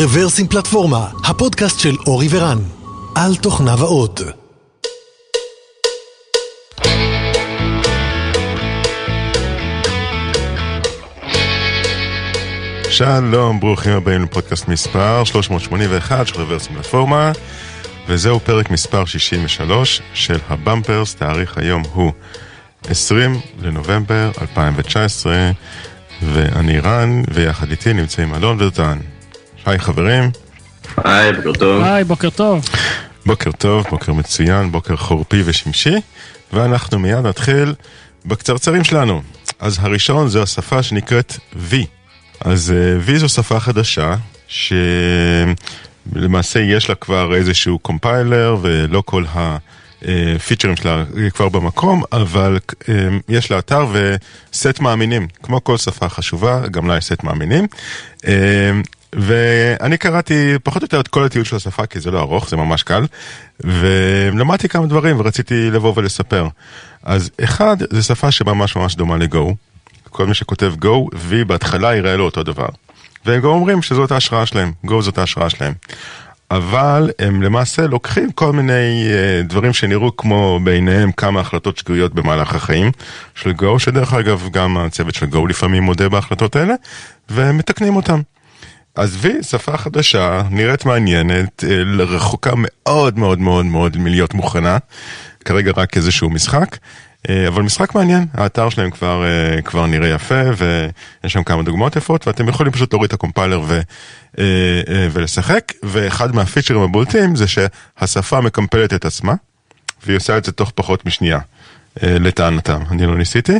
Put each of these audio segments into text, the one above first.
רוורסים פלטפורמה, הפודקאסט של אורי ורן, על תוכניו האות. שלום, ברוכים הבאים לפודקאסט מספר 381 של רוורסים פלטפורמה, וזהו פרק מספר 63 של הבמפרס, תאריך היום הוא 20 לנובמבר 2019, ואני רן, ויחד איתי נמצאים אלון ודותן. היי חברים. היי, בוקר טוב. היי, בוקר טוב. בוקר טוב, בוקר מצוין, בוקר חורפי ושמשי, ואנחנו מיד נתחיל בקצרצרים שלנו. אז הראשון זו השפה שנקראת V. אז uh, V זו שפה חדשה, שלמעשה יש לה כבר איזשהו קומפיילר, ולא כל הפיצ'רים שלה כבר במקום, אבל uh, יש לה אתר וסט מאמינים. כמו כל שפה חשובה, גם לה יש סט מאמינים. ואני קראתי פחות או יותר את כל התיעוד של השפה, כי זה לא ארוך, זה ממש קל, ולמדתי כמה דברים ורציתי לבוא ולספר. אז אחד, זו שפה שממש ממש דומה לגו. כל מי שכותב Go, V בהתחלה יראה לו אותו דבר. והם גם אומרים שזאת ההשראה שלהם, Go זאת ההשראה שלהם. אבל הם למעשה לוקחים כל מיני uh, דברים שנראו כמו בעיניהם כמה החלטות שגויות במהלך החיים של Go, שדרך אגב גם הצוות של Go לפעמים מודה בהחלטות האלה, ומתקנים אותם. V, שפה חדשה, נראית מעניינת, רחוקה מאוד מאוד מאוד מאוד מלהיות מוכנה, כרגע רק איזשהו משחק. אבל משחק מעניין, האתר שלהם כבר, כבר נראה יפה ויש שם כמה דוגמאות יפות ואתם יכולים פשוט להוריד את הקומפיילר ו, ולשחק ואחד מהפיצ'רים הבולטים זה שהשפה מקמפלת את עצמה והיא עושה את זה תוך פחות משנייה. לטענתם, אני לא ניסיתי,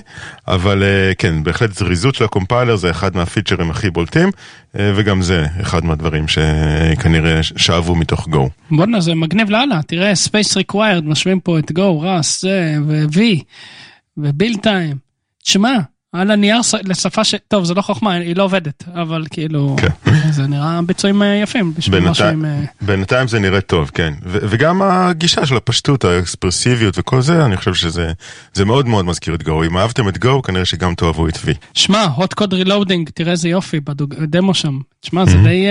אבל כן, בהחלט זריזות של הקומפיילר זה אחד מהפיצ'רים הכי בולטים, וגם זה אחד מהדברים שכנראה שאבו מתוך Go. בואנה, זה מגניב לאללה, תראה, Space Required, משווים פה את Go, רס, זה, ו-V, Time. תשמע, על הנייר לשפה ש... טוב, זה לא חוכמה, היא לא עובדת, אבל כאילו, כן. זה נראה ביצועים יפים. בינתיים, בינתיים זה נראה טוב, כן. ו- וגם הגישה של הפשטות, האקספרסיביות וכל זה, אני חושב שזה זה מאוד מאוד מזכיר את גו. אם אהבתם את גו, כנראה שגם תאהבו את V. שמע, hot code reloading, תראה איזה יופי בדמו שם. תשמע, זה די...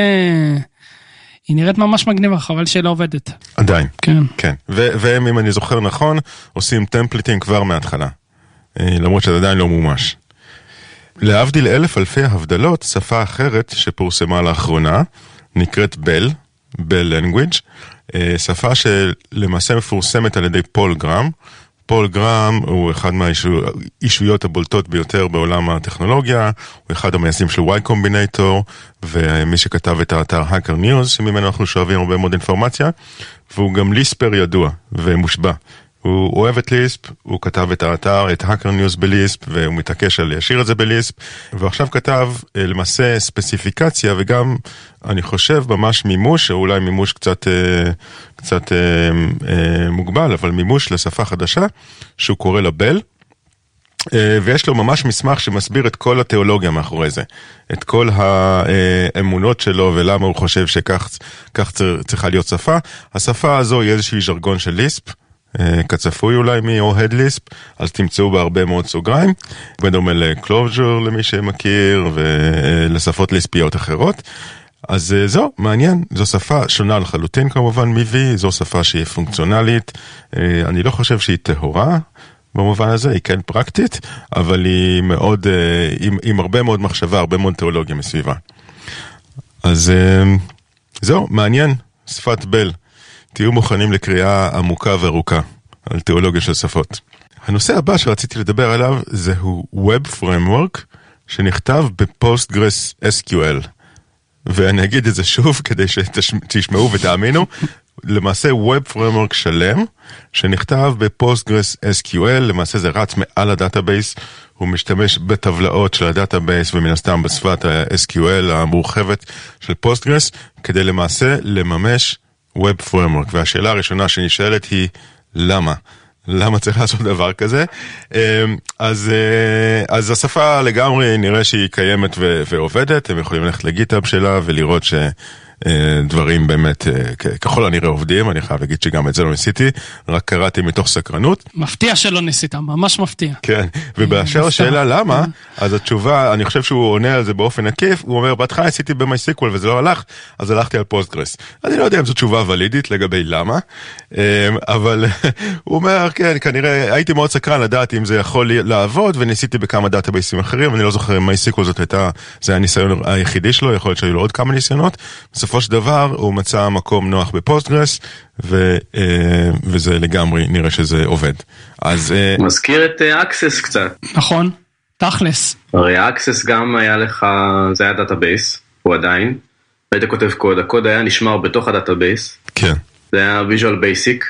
היא נראית ממש מגניבה, חבל שהיא לא עובדת. עדיין. כן. כן. ו- והם, אם אני זוכר נכון, עושים טמפליטים כבר מההתחלה. למרות שזה עדיין לא מומש. להבדיל אלף אלפי הבדלות, שפה אחרת שפורסמה לאחרונה נקראת Bel, Bel language, שפה שלמעשה מפורסמת על ידי פול גרהם. פול גרהם הוא אחד מהאישיויות הבולטות ביותר בעולם הטכנולוגיה, הוא אחד המייסדים של Y Combinator, ומי שכתב את האתר Hacker News, שממנו אנחנו שואבים הרבה מאוד אינפורמציה, והוא גם Lisper ידוע ומושבע. הוא אוהב את Lisp, הוא כתב את האתר, את Hacker News ב Lisp, והוא מתעקש על להשאיר את זה ב Lisp, ועכשיו כתב למעשה ספציפיקציה וגם, אני חושב, ממש מימוש, או אולי מימוש קצת, קצת מוגבל, אבל מימוש לשפה חדשה, שהוא קורא לה בל. ויש לו ממש מסמך שמסביר את כל התיאולוגיה מאחורי זה, את כל האמונות שלו ולמה הוא חושב שכך צריכה להיות שפה. השפה הזו היא איזושהי ז'רגון של ליספ. כצפוי אולי מאוהד ליספ, אז תמצאו בה הרבה מאוד סוגריים, בדומה לקלוז'ור למי שמכיר, ולשפות ליספיות אחרות. אז זהו, מעניין, זו שפה שונה לחלוטין כמובן מ-V, זו שפה שהיא פונקציונלית, אני לא חושב שהיא טהורה. במובן הזה, היא כן פרקטית, אבל היא מאוד, עם, עם הרבה מאוד מחשבה, הרבה מאוד תיאולוגיה מסביבה. אז זהו, מעניין, שפת בל. תהיו מוכנים לקריאה עמוקה וארוכה על תיאולוגיה של שפות. הנושא הבא שרציתי לדבר עליו זהו Web Framework שנכתב ב PostgreSQL. ואני אגיד את זה שוב כדי שתשמעו ותאמינו. למעשה Web Framework שלם שנכתב ב PostgreSQL, למעשה זה רץ מעל ה database, הוא משתמש בטבלאות של ה database ומן הסתם בשפת ה-SQL המורחבת של Postgres, כדי למעשה לממש Web Framework, והשאלה הראשונה שנשאלת היא למה? למה צריך לעשות דבר כזה? אז, אז השפה לגמרי נראה שהיא קיימת ו- ועובדת, הם יכולים ללכת ל GitHub שלה ולראות ש... אה, דברים באמת אה, ככל הנראה עובדים, אני חייב להגיד שגם את זה לא ניסיתי, רק קראתי מתוך סקרנות. מפתיע שלא ניסית, ממש מפתיע. כן, ובאשר מופתע. לשאלה למה, כן. אז התשובה, אני חושב שהוא עונה על זה באופן עקיף, הוא אומר, בהתחלה עשיתי ב MySQL וזה לא הלך, אז הלכתי על Postgres. אני לא יודע אם זו תשובה ולידית לגבי למה, אבל הוא אומר, כן, כנראה הייתי מאוד סקרן לדעת אם זה יכול לעבוד, וניסיתי בכמה database ים אחרים, אני לא זוכר אם MySQL זאת הייתה, זה היה הניסיון היחידי שלו, יכול להיות שהיו לו עוד כמה ניסיונות. בסופו של דבר הוא מצא מקום נוח ב Postgres, ו, אה, וזה לגמרי נראה שזה עובד. אז אה, מזכיר את Access קצת. נכון, תכלס. הרי Access גם היה לך, זה היה database, הוא עדיין. היית כותב קוד, הקוד היה נשמר בתוך ה database. כן. זה היה visual basic.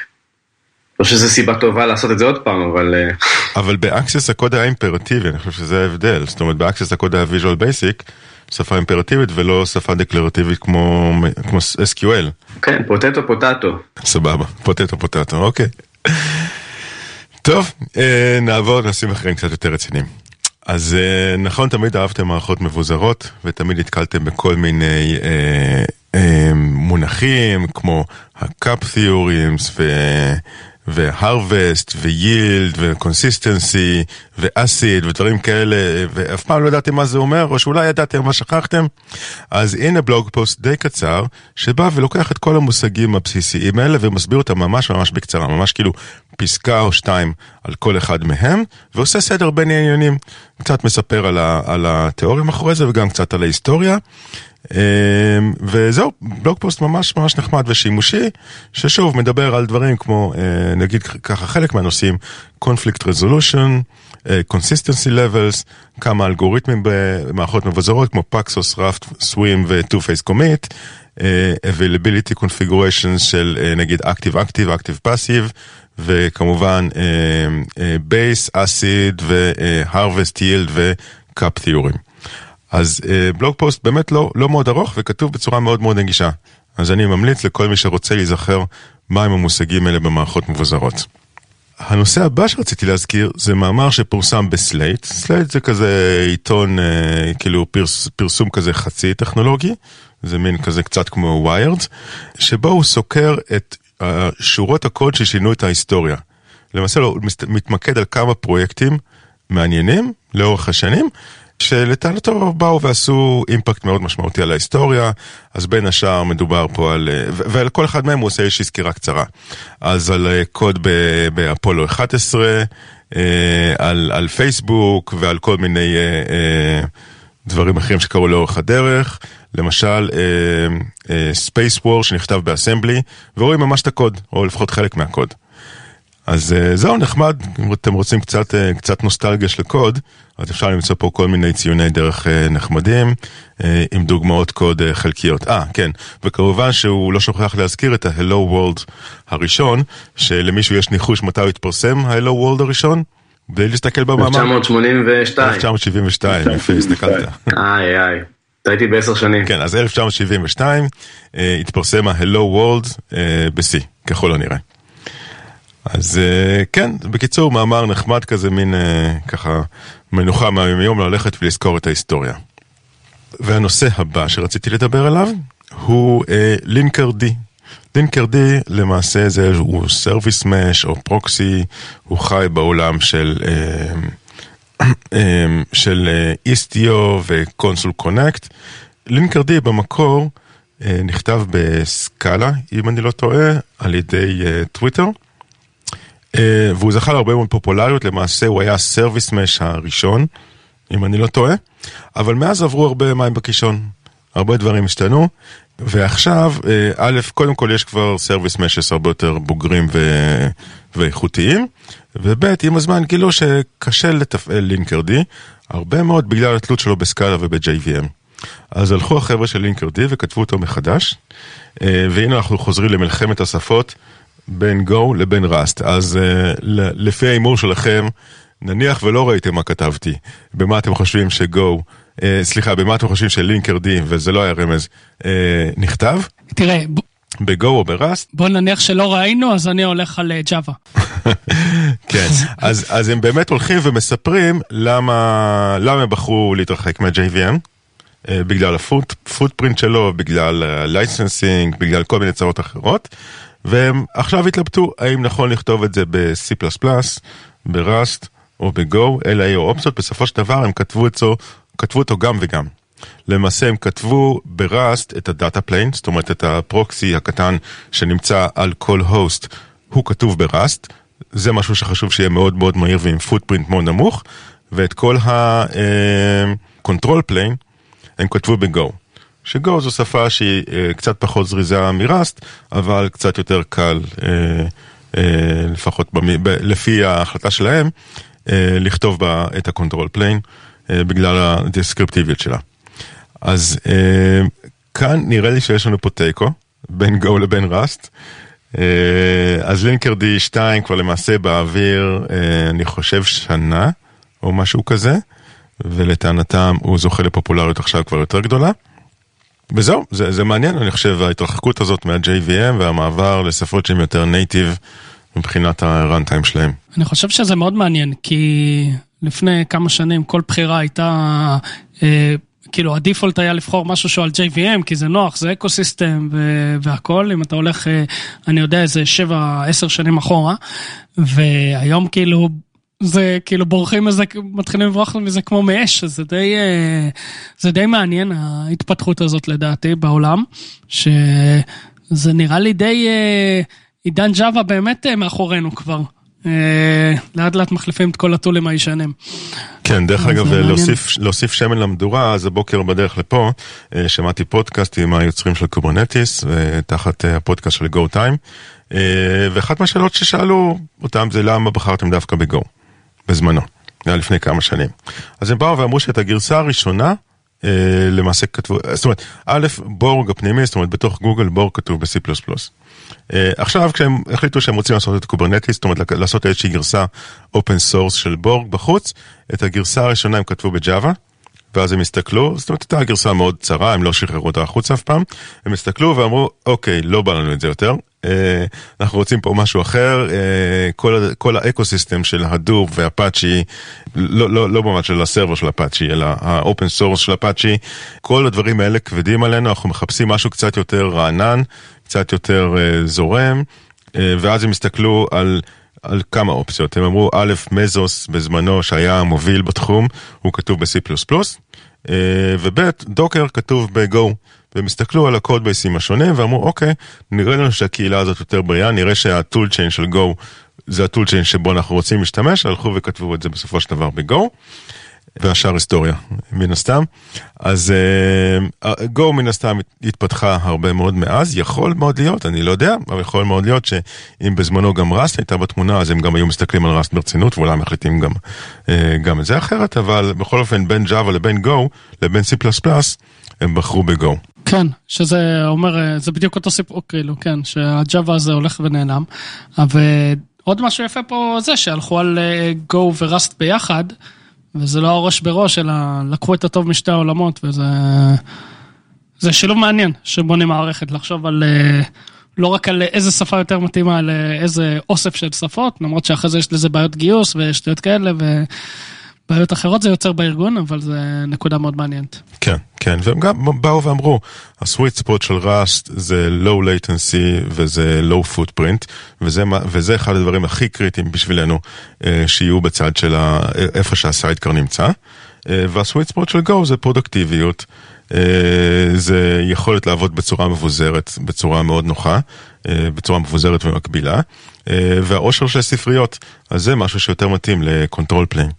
לא שזו סיבה טובה לעשות את זה עוד פעם, אבל אה, אבל ב Access הקוד היה אימפרטיבי, אני חושב שזה ההבדל. זאת אומרת, ב Access הקוד היה Visual Basic, שפה אימפרטיבית ולא שפה דקלרטיבית כמו, כמו SQL. כן, potato potato. סבבה, potato potato, אוקיי. טוב, אה, נעבור לנושאים אחרים קצת יותר רציניים. אז אה, נכון, תמיד אהבתם מערכות מבוזרות, ותמיד נתקלתם בכל מיני אה, אה, מונחים, כמו ה- CAP theorems ו... ו harvest yield ו consistency ו ACID ודברים כאלה ואף פעם לא ידעתם מה זה אומר או שאולי ידעתם מה שכחתם. אז הנה blog post די קצר שבא ולוקח את כל המושגים הבסיסיים האלה ומסביר אותם ממש ממש בקצרה ממש כאילו פסקה או שתיים על כל אחד מהם ועושה סדר בין העניינים. קצת מספר על, ה, על התיאוריה מאחורי זה וגם קצת על ההיסטוריה וזהו, בלוג פוסט ממש ממש נחמד ושימושי, ששוב מדבר על דברים כמו, אה, נגיד ככה חלק מהנושאים, conflict resolution, אה, consistency levels, כמה אלגוריתמים במערכות מבוזרות כמו פקסוס, רפט, סווים ו-two-face commit, אה, availability configurations של נגיד active active, active passive, וכמובן base, acid ו-harvest yield ו- CAP theorem. אז אה, בלוג פוסט באמת לא, לא מאוד ארוך וכתוב בצורה מאוד מאוד נגישה. אז אני ממליץ לכל מי שרוצה להיזכר מהם המושגים האלה במערכות מבוזרות. הנושא הבא שרציתי להזכיר זה מאמר שפורסם ב-Slate. Slate זה כזה עיתון, אה, כאילו פרס, פרסום כזה חצי טכנולוגי, זה מין כזה קצת כמו Wired, שבו הוא סוקר את אה, שורות הקוד ששינו את ההיסטוריה. למעשה הוא מסת- מתמקד על כמה פרויקטים מעניינים לאורך השנים, שלטענתו באו ועשו אימפקט מאוד משמעותי על ההיסטוריה, אז בין השאר מדובר פה על, ועל כל אחד מהם הוא עושה איזושהי סקירה קצרה. אז על אה, קוד באפולו 11, אה, על, על פייסבוק ועל כל מיני אה, דברים אחרים שקרו לאורך הדרך. למשל, Spacewar שנכתב ב-Assembly, ורואים ממש את הקוד, או לפחות חלק מהקוד. אז אה, זהו, נחמד, אם אתם רוצים קצת, אה, קצת נוסטלגיה של קוד, אז אפשר למצוא פה כל מיני ציוני דרך אה, נחמדים, עם דוגמאות קוד חלקיות. אה, כן, וכמובן שהוא לא שוכח להזכיר את ה-Hello World הראשון, שלמישהו יש ניחוש מתי הוא התפרסם, ה-Hello World הראשון, בלי להסתכל במאמר. 1982. 1972, יפה, הסתכלת. איי איי. טעיתי בעשר שנים. כן, אז 1972 אה, התפרסם ה-Hello World ב-C, ככל הנראה. אז אה, כן, בקיצור, מאמר נחמד כזה, מין אה, ככה מנוחה מהיום ללכת ולזכור את ההיסטוריה. והנושא הבא שרציתי לדבר עליו הוא Linkerd. Linkerd למעשה זה הוא service mesh או proxy, הוא חי בעולם של, של Istio ו-Consul Connect. Linkerd במקור נכתב ב-Scala, אם אני לא טועה, על ידי טוויטר. אה, והוא זכה להרבה מאוד פופולריות, למעשה הוא היה ה-service mesh הראשון, אם אני לא טועה, אבל מאז עברו הרבה מים בקישון, הרבה דברים השתנו, ועכשיו, אה, א', קודם כל יש כבר service meshes הרבה יותר בוגרים ו... ואיכותיים, וב', עם הזמן גילו שקשה לתפעל לינקרדי, הרבה מאוד בגלל התלות שלו בסקאלה וב-JVM. אז הלכו החבר'ה של לינקרדי וכתבו אותו מחדש, uh, והנה אנחנו חוזרים למלחמת השפות. בין Go לבין Rust. אז uh, לפי ההימור שלכם, נניח ולא ראיתם מה כתבתי, במה אתם חושבים ש-Go, uh, סליחה, במה אתם חושבים שלינקר D, וזה לא היה רמז, uh, נכתב? תראה, ב... ב-Go או ב-Rust? בוא נניח שלא ראינו, אז אני הולך על Java. כן, אז, אז הם באמת הולכים ומספרים למה, למה הם בחרו להתרחק מה-JVM. אה, בגלל ה-footprint שלו, בגלל licensing, בגלל כל מיני צרות אחרות. והם עכשיו התלבטו האם נכון לכתוב את זה ב-C++, ב-Rust או ב-Go, אלה היו אופציות, בסופו של דבר הם כתבו, אצלו, כתבו אותו גם וגם. למעשה הם כתבו ב-Rust את ה-data plane, זאת אומרת את ה-proxy הקטן שנמצא על כל host, הוא כתוב ב-Rust, זה משהו שחשוב שיהיה מאוד מאוד מהיר ועם footprint מאוד נמוך, ואת כל ה-control plane הם כתבו ב-Go. ש-Go זו שפה שהיא אה, קצת פחות זריזה מ-Rust, אבל קצת יותר קל, אה, אה, לפחות במ... ב... לפי ההחלטה שלהם, לכתוב בה את ה-control plane, בגלל הדיסקריפטיביות שלה. אז כאן נראה לי שיש לנו פה תיקו, בין גו לבין ראסט. אז לינקר D2 כבר למעשה באוויר, אני חושב שנה, או משהו כזה, ולטענתם הוא זוכה לפופולריות עכשיו כבר יותר גדולה. וזהו, זה, זה מעניין, אני חושב, ההתרחקות הזאת מה-JVM והמעבר לשפות שהן יותר נייטיב מבחינת ה-runtime שלהם. אני חושב שזה מאוד מעניין, כי לפני כמה שנים כל בחירה הייתה, אה, כאילו הדיפולט היה לבחור משהו שהוא על JVM, כי זה נוח, זה אקו סיסטם והכל, אם אתה הולך, אה, אני יודע, איזה 7-10 שנים אחורה, והיום כאילו זה כאילו בורחים מזה, מתחילים לברוח מזה כמו מאש, זה די, אה, זה די מעניין ההתפתחות הזאת לדעתי בעולם, שזה נראה לי די אה, עידן Java באמת אה, מאחורינו כבר. לאט לאט מחליפים את כל ה-tool ים הישנים. כן, דרך אגב, להוסיף, להוסיף שמן למדורה, אז הבוקר בדרך לפה, שמעתי פודקאסט עם היוצרים של Kubernetes, תחת הפודקאסט של Go Time, ואחת מהשאלות ששאלו אותם זה למה בחרתם דווקא ב-Go. בזמנו, זה היה לפני כמה שנים. אז הם באו ואמרו שאת הגרסה הראשונה, אה, למעשה כתבו, זאת אומרת, א', בורג הפנימי, זאת אומרת, בתוך גוגל בורג כתוב ב-C++. אה, עכשיו כשהם החליטו שהם רוצים לעשות את Kubernetes, זאת אומרת לעשות איזושהי גרסה open source של בורג בחוץ, את הגרסה הראשונה הם כתבו ב-Java, ואז הם הסתכלו, זאת אומרת הייתה גרסה מאוד צרה, הם לא שחררו אותה החוצה אף פעם, הם הסתכלו ואמרו, אוקיי, לא בא לנו את זה יותר, אה, אנחנו רוצים פה משהו אחר, אה, כל, כל ה-ecosystem של Hadoop ו-Apache, לא, לא, לא ממש של ה-server של אפאצ'י, אלא ה-open source של אפאצ'י, כל הדברים האלה כבדים עלינו, אנחנו מחפשים משהו קצת יותר רענן, קצת יותר אה, זורם, ואז הם הסתכלו על... על כמה אופציות, הם אמרו א', Mesos בזמנו שהיה המוביל בתחום, הוא כתוב ב-C++, וב', Docker כתוב ב-Go. והם הסתכלו על ה-code base ים השונים ואמרו אוקיי, נראה לנו שהקהילה הזאת יותר בריאה, נראה שה-tool chain של Go זה הטול צ'יין שבו אנחנו רוצים להשתמש, הלכו וכתבו את זה בסופו של דבר ב-Go. והשאר היסטוריה, מן הסתם. אז uh, Go מן הסתם התפתחה הרבה מאוד מאז, יכול מאוד להיות, אני לא יודע, אבל יכול מאוד להיות שאם בזמנו גם ראסט הייתה בתמונה, אז הם גם היו מסתכלים על ראסט ברצינות, ואולי מחליטים גם, uh, גם את זה אחרת, אבל בכל אופן בין Java לבין Go, לבין C++, הם בחרו ב-Go. כן, שזה אומר, אה, זה בדיוק אותו סיפור, כאילו, כן, שהג'אווה הזה הולך ונעלם. ועוד משהו יפה פה זה שהלכו על Go ו-Rust ביחד. וזה לא הראש בראש, אלא לקחו את הטוב משתי העולמות, וזה... זה שילוב מעניין שבונים מערכת, לחשוב על... אה, לא רק על איזה שפה יותר מתאימה, אלא איזה אוסף של שפות, למרות שאחרי זה יש לזה בעיות גיוס ושטויות כאלה, ובעיות אחרות זה יוצר בארגון, אבל זה נקודה מאוד מעניינת. כן, כן, והם גם באו ואמרו, ה-sweet spot של Rust זה low latency וזה low footprint, וזה, וזה אחד הדברים הכי קריטיים בשבילנו, אה, שיהיו בצד של ה, איפה שה-sidecar נמצא, אה, וה-sweet spot של Go זה פרודקטיביות. אה, זה יכולת לעבוד בצורה מבוזרת, בצורה מאוד נוחה, בצורה מבוזרת ומקבילה, והעושר של ספריות, אז זה משהו שיותר מתאים ל-control plane.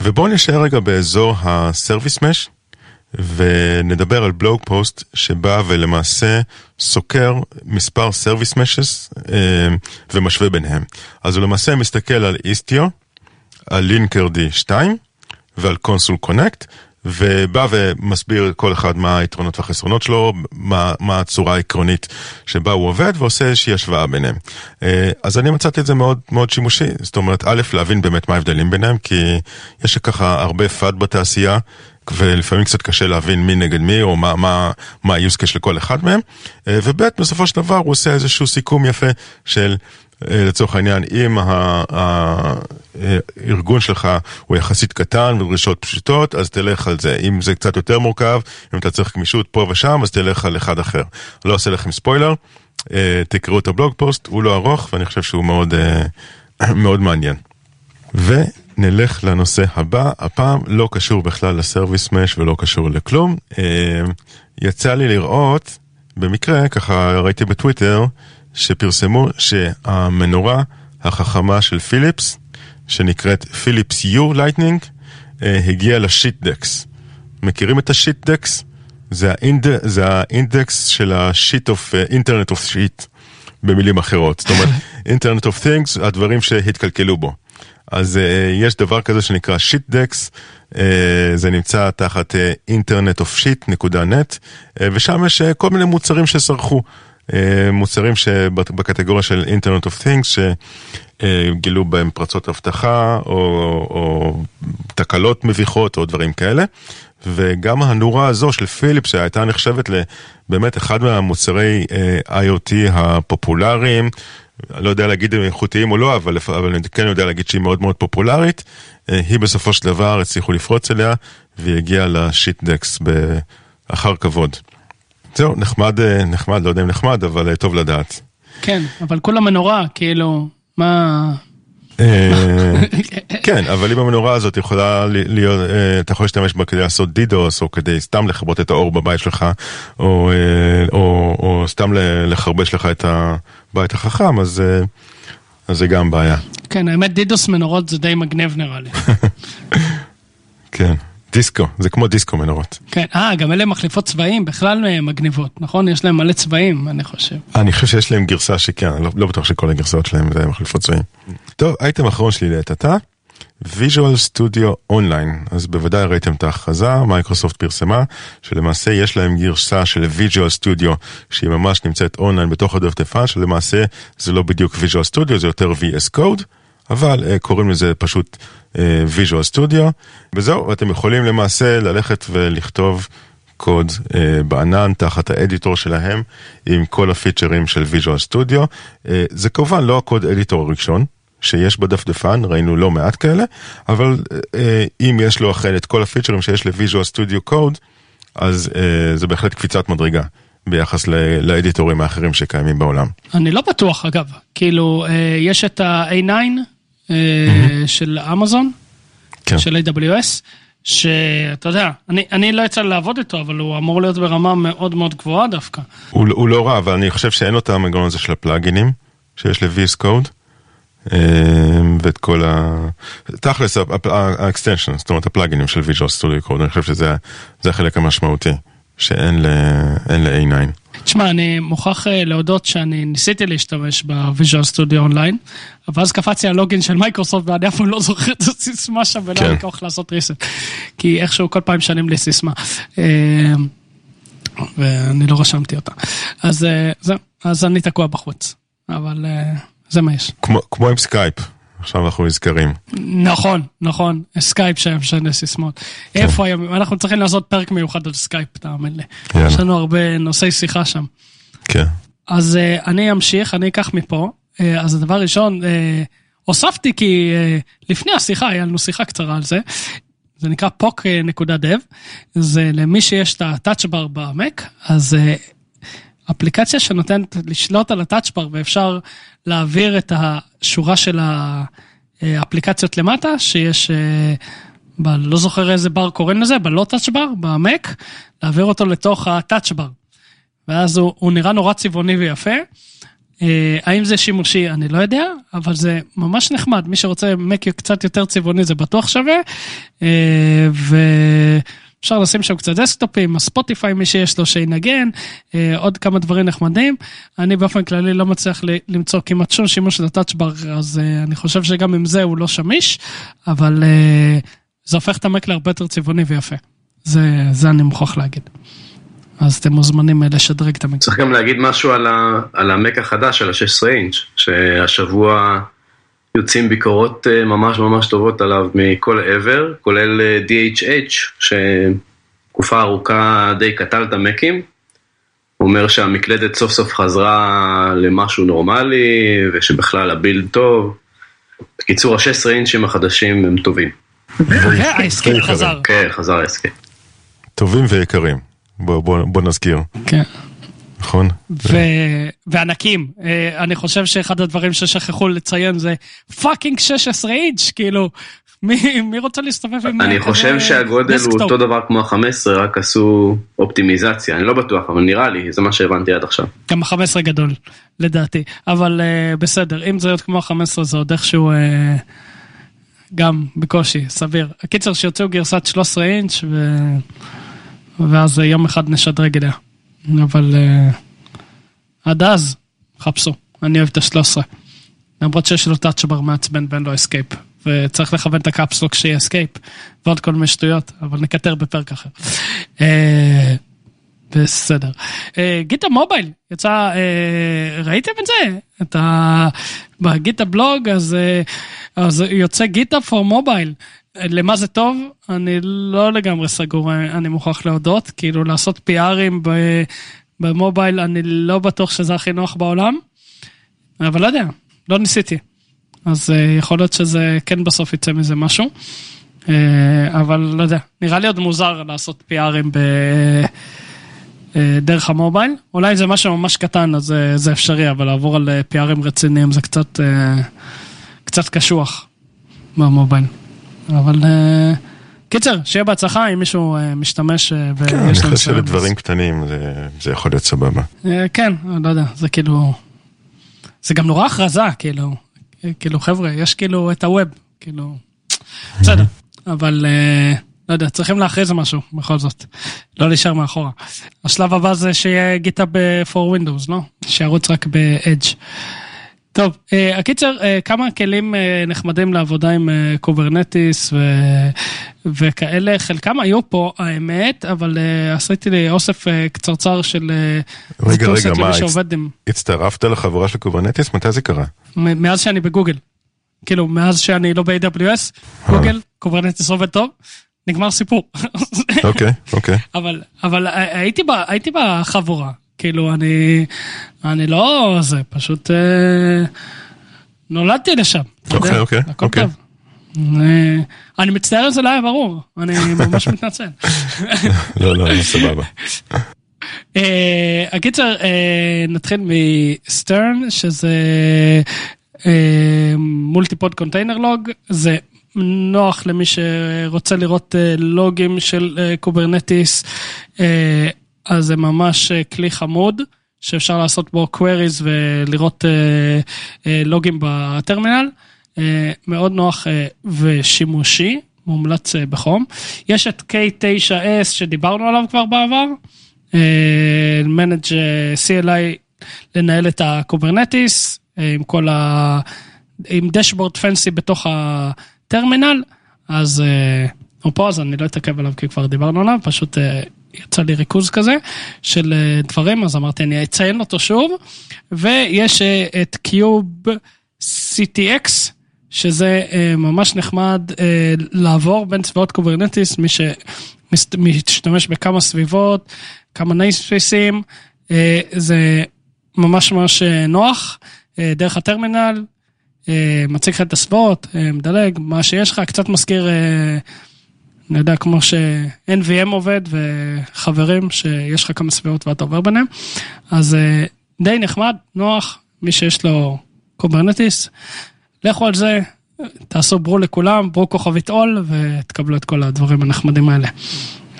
ובואו נשאר רגע באזור ה-Service Mesh, ונדבר על בלוג פוסט שבא ולמעשה סוקר מספר service meshes אה, ומשווה ביניהם. אז הוא למעשה מסתכל על Istio, על Linkerd 2 ועל Consul Connect, ובא ומסביר כל אחד מה היתרונות והחסרונות שלו, מה, מה הצורה העקרונית שבה הוא עובד, ועושה איזושהי השוואה ביניהם. אה, אז אני מצאתי את זה מאוד מאוד שימושי, זאת אומרת, א', להבין באמת מה ההבדלים ביניהם, כי יש ככה הרבה פאד בתעשייה. ולפעמים קצת קשה להבין מי נגד מי, או מה, מה, מה ה-use case לכל אחד מהם. אה, וב' בסופו של דבר הוא עושה איזשהו סיכום יפה של לצורך העניין, אם הארגון שלך הוא יחסית קטן ודרישות פשוטות, אז תלך על זה. אם זה קצת יותר מורכב, אם אתה צריך גמישות פה ושם, אז תלך על אחד אחר. לא עושה לכם ספוילר, אה, תקראו את הבלוג פוסט, הוא לא ארוך ואני חושב שהוא מאוד, מאוד מעניין. ונלך לנושא הבא, הפעם לא קשור בכלל ל-service mesh ולא קשור לכלום. יצא לי לראות, במקרה, ככה ראיתי בטוויטר, שפרסמו שהמנורה החכמה של Philips, שנקראת Philips Hue Lighting, הגיעה ל-Shitdex. מכירים את ה-Shitdex? זה, האינד... זה האינדקס של ה-shit of, Internet of Shit, במילים אחרות. זאת אומרת, Internet of Things, הדברים שהתקלקלו בו. אז uh, יש דבר כזה שנקרא Shitdex, uh, זה נמצא תחת Internet of Shit נקודה net, ושם יש uh, כל מיני מוצרים שסרחו. אה, מוצרים שבקטגוריה של Internet of Things שגילו בהם פרצות אבטחה או, או תקלות מביכות או דברים כאלה. וגם הנורה הזו של פיליפס שהייתה נחשבת לבאמת אחד מהמוצרי אה, IoT הפופולריים, לא יודע להגיד אם איכותיים או לא, אבל, אבל אני כן יודע להגיד שהיא מאוד מאוד פופולרית, אה, היא בסופו של דבר הצליחו לפרוץ אליה והיא הגיעה לשיט דקס אחר כבוד. זהו, נחמד, אה, נחמד, לא יודע אם נחמד, אבל אה, טוב לדעת. כן, אבל כולה מנורה, כאילו, מה... אה, כן, אבל אם המנורה הזאת יכולה להיות, אתה יכול להשתמש בה כדי לעשות דידוס, או כדי סתם לכבות את האור בבית שלך, או, או, או סתם לחרבש לך את הבית החכם, אז, אז זה גם בעיה. כן, האמת דידוס מנורות זה די מגניב נראה לי. כן. דיסקו, זה כמו דיסקו מנורות. כן, אה, גם אלה מחליפות צבעים בכלל מגניבות, נכון? יש להם מלא צבעים, אני חושב. אני חושב שיש להם גרסה שכן, לא, לא בטוח שכל הגרסאות שלהם זה מחליפות צבעים. טוב, אייטם אחרון שלי לעת עתה, Visual Studio Online, אז בוודאי ראיתם את ההכרזה, מייקרוסופט פרסמה, שלמעשה יש להם גרסה של Visual Studio, שהיא ממש נמצאת אונליין בתוך הדפדפן, שלמעשה זה לא בדיוק Visual Studio, זה יותר VS Code. אבל uh, קוראים לזה פשוט Visual Studio, וזהו, אתם יכולים למעשה ללכת ולכתוב קוד uh, בענן תחת ה editor שלהם עם כל הפיצ'רים של Visual Studio. Uh, זה כמובן לא הקוד אדיטור הראשון. שיש בדפדפן, ראינו לא מעט כאלה, אבל אה, אם יש לו אכן את כל הפיצ'רים שיש ל-Visual Studio Code, אז אה, זה בהחלט קפיצת מדרגה. ביחס לאדיטורים האחרים שקיימים בעולם. אני לא בטוח אגב, כאילו יש את ה-A9 mm-hmm. של אמזון, כן. של AWS, שאתה יודע, אני, אני לא יצא לי לעבוד איתו, אבל הוא אמור להיות ברמה מאוד מאוד גבוהה דווקא. הוא, הוא לא רע, אבל אני חושב שאין לו את המנגנון הזה של הפלאגינים, שיש ל-VS Code. אה, ואת כל ה... תכלס, ה-extension, זאת אומרת הפלאגינים של Visual Studio Code, אני חושב שזה החלק המשמעותי, שאין ל-C9. תשמע, אני מוכרח אה, להודות שאני ניסיתי להשתמש ב Visual Studio Online, אבל אז קפץ לי ה login של מייקרוסופט ואני אף פעם לא זוכר את הסיסמה שם ולא היה לי כוח לעשות reset. כי איכשהו כל פעם משנים לי סיסמה. אה, ואני לא רשמתי אותה. אז אה, זהו, אז אני תקוע בחוץ. אבל זה מה יש. כמו עם סקייפ. עכשיו אנחנו נזכרים. נכון, נכון, סקייפ שהיה משנה סיסמאות. כן. איפה היום, אנחנו צריכים לעשות פרק מיוחד על סקייפ, תאמין לי. יש לנו הרבה נושאי שיחה שם. כן. אז uh, אני אמשיך, אני אקח מפה. Uh, אז הדבר ראשון, uh, הוספתי כי לפני השיחה, היה לנו שיחה קצרה על זה. זה נקרא פוק.dev, זה למי שיש את הטאצ'בר במק, אז אפליקציה שנותנת לשלוט על הטאצ'בר ואפשר להעביר את השורה של האפליקציות למטה, שיש, אה, ב, לא זוכר איזה בר קוראים לזה, בלא טאצ'בר, במק, להעביר אותו לתוך הטאצ'בר. ואז הוא, הוא נראה נורא צבעוני ויפה. אה, האם זה שימושי אני לא יודע, אבל זה ממש נחמד, מי שרוצה מק קצת יותר צבעוני זה בטוח שווה. אה, ו... אפשר לשים שם קצת דסקטופים, הספוטיפיי מי שיש לו שינגן, אה, עוד כמה דברים נחמדים. אני באופן כללי לא מצליח למצוא כמעט שום שימוש לטאצ'בר, אז אה, אני חושב שגם עם זה הוא לא שמיש, אבל אה, זה הופך את המק להרבה יותר צבעוני ויפה. זה, זה אני מוכרח להגיד. אז אתם מוזמנים לשדרג את המק. צריך גם להגיד משהו על, ה, על המק החדש, על ה-16 אינץ', שהשבוע... יוצאים ביקורות אה, ממש ממש טובות עליו מכל עבר, כולל אה, DHH, שתקופה ארוכה די קטל את המקים, אומר שהמקלדת סוף סוף חזרה למשהו נורמלי, ושבכלל הבילד טוב. בקיצור, ה-16 אינצ'ים החדשים הם טובים. וההסכם חזר. כן, חזר ההסכם. טובים ויקרים. בוא, בוא, בוא נזכיר, כן. נכון? ו- וענקים, אה, אני חושב שאחד הדברים ששכחו לציין זה fucking 16 אינץ', כאילו, מי, מי רוצה להסתובב עם... אני כזה חושב שהגודל הוא desktop? אותו דבר כמו ה-15, רק עשו אופטימיזציה, אני לא בטוח, אבל נראה לי, זה מה שהבנתי עד עכשיו. גם ה-15 גדול, לדעתי, אבל uh, בסדר, אם זה עוד כמו ה-15 זה עוד איכשהו uh, גם בקושי, סביר. הקיצר שיוציאו גרסת 13 אינץ' ו... ואז יום אחד נשדרג אליה. אבל uh, עד אז, חפשו, אני אוהב את ה-13. למרות שיש לו Touch Bar מעצבן ואין לו escape. וצריך לכוון את ה Caps Lock שיהיה escape ועוד כל מיני שטויות, אבל נקטר בפרק אחר. אה, בסדר. אה, GitHub mobile, יצא, ראיתם את זה? את ה... בגיטה בלוג, אז יוצא גיטה פור מובייל. למה זה טוב? אני לא לגמרי סגור, אני מוכרח להודות. כאילו לעשות ב- במובייל, אני לא בטוח שזה הכי נוח בעולם. אבל לא יודע, לא ניסיתי. אז אה, יכול להיות שזה כן בסוף יצא מזה משהו. אה, אבל לא יודע, נראה לי עוד מוזר לעשות PRים ב... אה, דרך המובייל. אולי זה משהו ממש קטן אז זה אפשרי, אבל לעבור על PRים רציניים זה קצת, קצת קשוח במובייל. אבל אה, קיצר, שיהיה בהצלחה אם מישהו אה, משתמש אה, כן, ויש אני לו חושב. שלדברים קטנים זה- זה יכול להיות סבבה. כן, לא יודע, זה כאילו... זה גם נורא הכרזה, כאילו. כאילו, חבר'ה, יש כאילו את הווב, כאילו... בסדר, אבל לא יודע, צריכים להכריז משהו, בכל זאת. לא להישאר מאחורה. השלב הבא זה שיהיה GitHub for Windows, לא? שירוץ רק ב-Edge. טוב, אה, הקיצר, אה, כמה כלים אה, נחמדים לעבודה עם Kubernetes ו... וכאלה, חלקם היו פה, האמת, אבל עשיתי לי אוסף קצרצר של... רגע, רגע, מה, הצ- עם... הצטרפת לחבורה של Kubernetes? מתי זה קרה? מאז שאני בגוגל. כאילו, מאז שאני לא ב-AWS, גוגל, Kubernetes עובד טוב, נגמר סיפור. אוקיי, אוקיי. אבל, אבל הייתי, ב, הייתי בחבורה, כאילו, אני, אני לא זה, פשוט אה, נולדתי לשם. אוקיי, אוקיי, הכל אוקיי. טוב. אה, אני מצטער אם זה לא היה ברור, אני ממש מתנצל. לא, לא, לא, סבבה. אה, הקיצר, אה, נתחיל מסטרן, שזה multi-pod container log, זה נוח למי שרוצה לראות אה, לוגים של אה, Kubernetes, אה, אז זה ממש אה, כלי חמוד. שאפשר לעשות בו queries ולראות אה, אה, לוגים בטרמינל, מאוד נוח ושימושי, מומלץ בחום. יש את K9S שדיברנו עליו כבר בעבר, אה, manage CLI לנהל את ה Kubernetes עם כל ה... עם dashboard fancy בתוך הטרמינל, אז הוא פה אז אני לא אתעכב עליו כי כבר דיברנו עליו, פשוט יצא לי ריכוז כזה של אה, דברים, אז אמרתי אני אציין אותו שוב, ויש אה, את kubectx, שזה אה, ממש נחמד לעבור בין סביבות Kubernetes, מי שמשתמש בכמה סביבות, כמה namespace ים, זה ממש ממש נוח, דרך הטרמינל, מציג לך את אה, מדלג, מה שיש לך, קצת מזכיר, אני יודע, כמו ש-NVM עובד וחברים שיש לך כמה סביבות ואתה עובר ביניהם, אז אה, די נחמד, נוח, מי שיש לו Kubernetes, לכו על זה, תעשו brew לכולם, brew כוכבית all ותקבלו את כל הדברים הנחמדים האלה.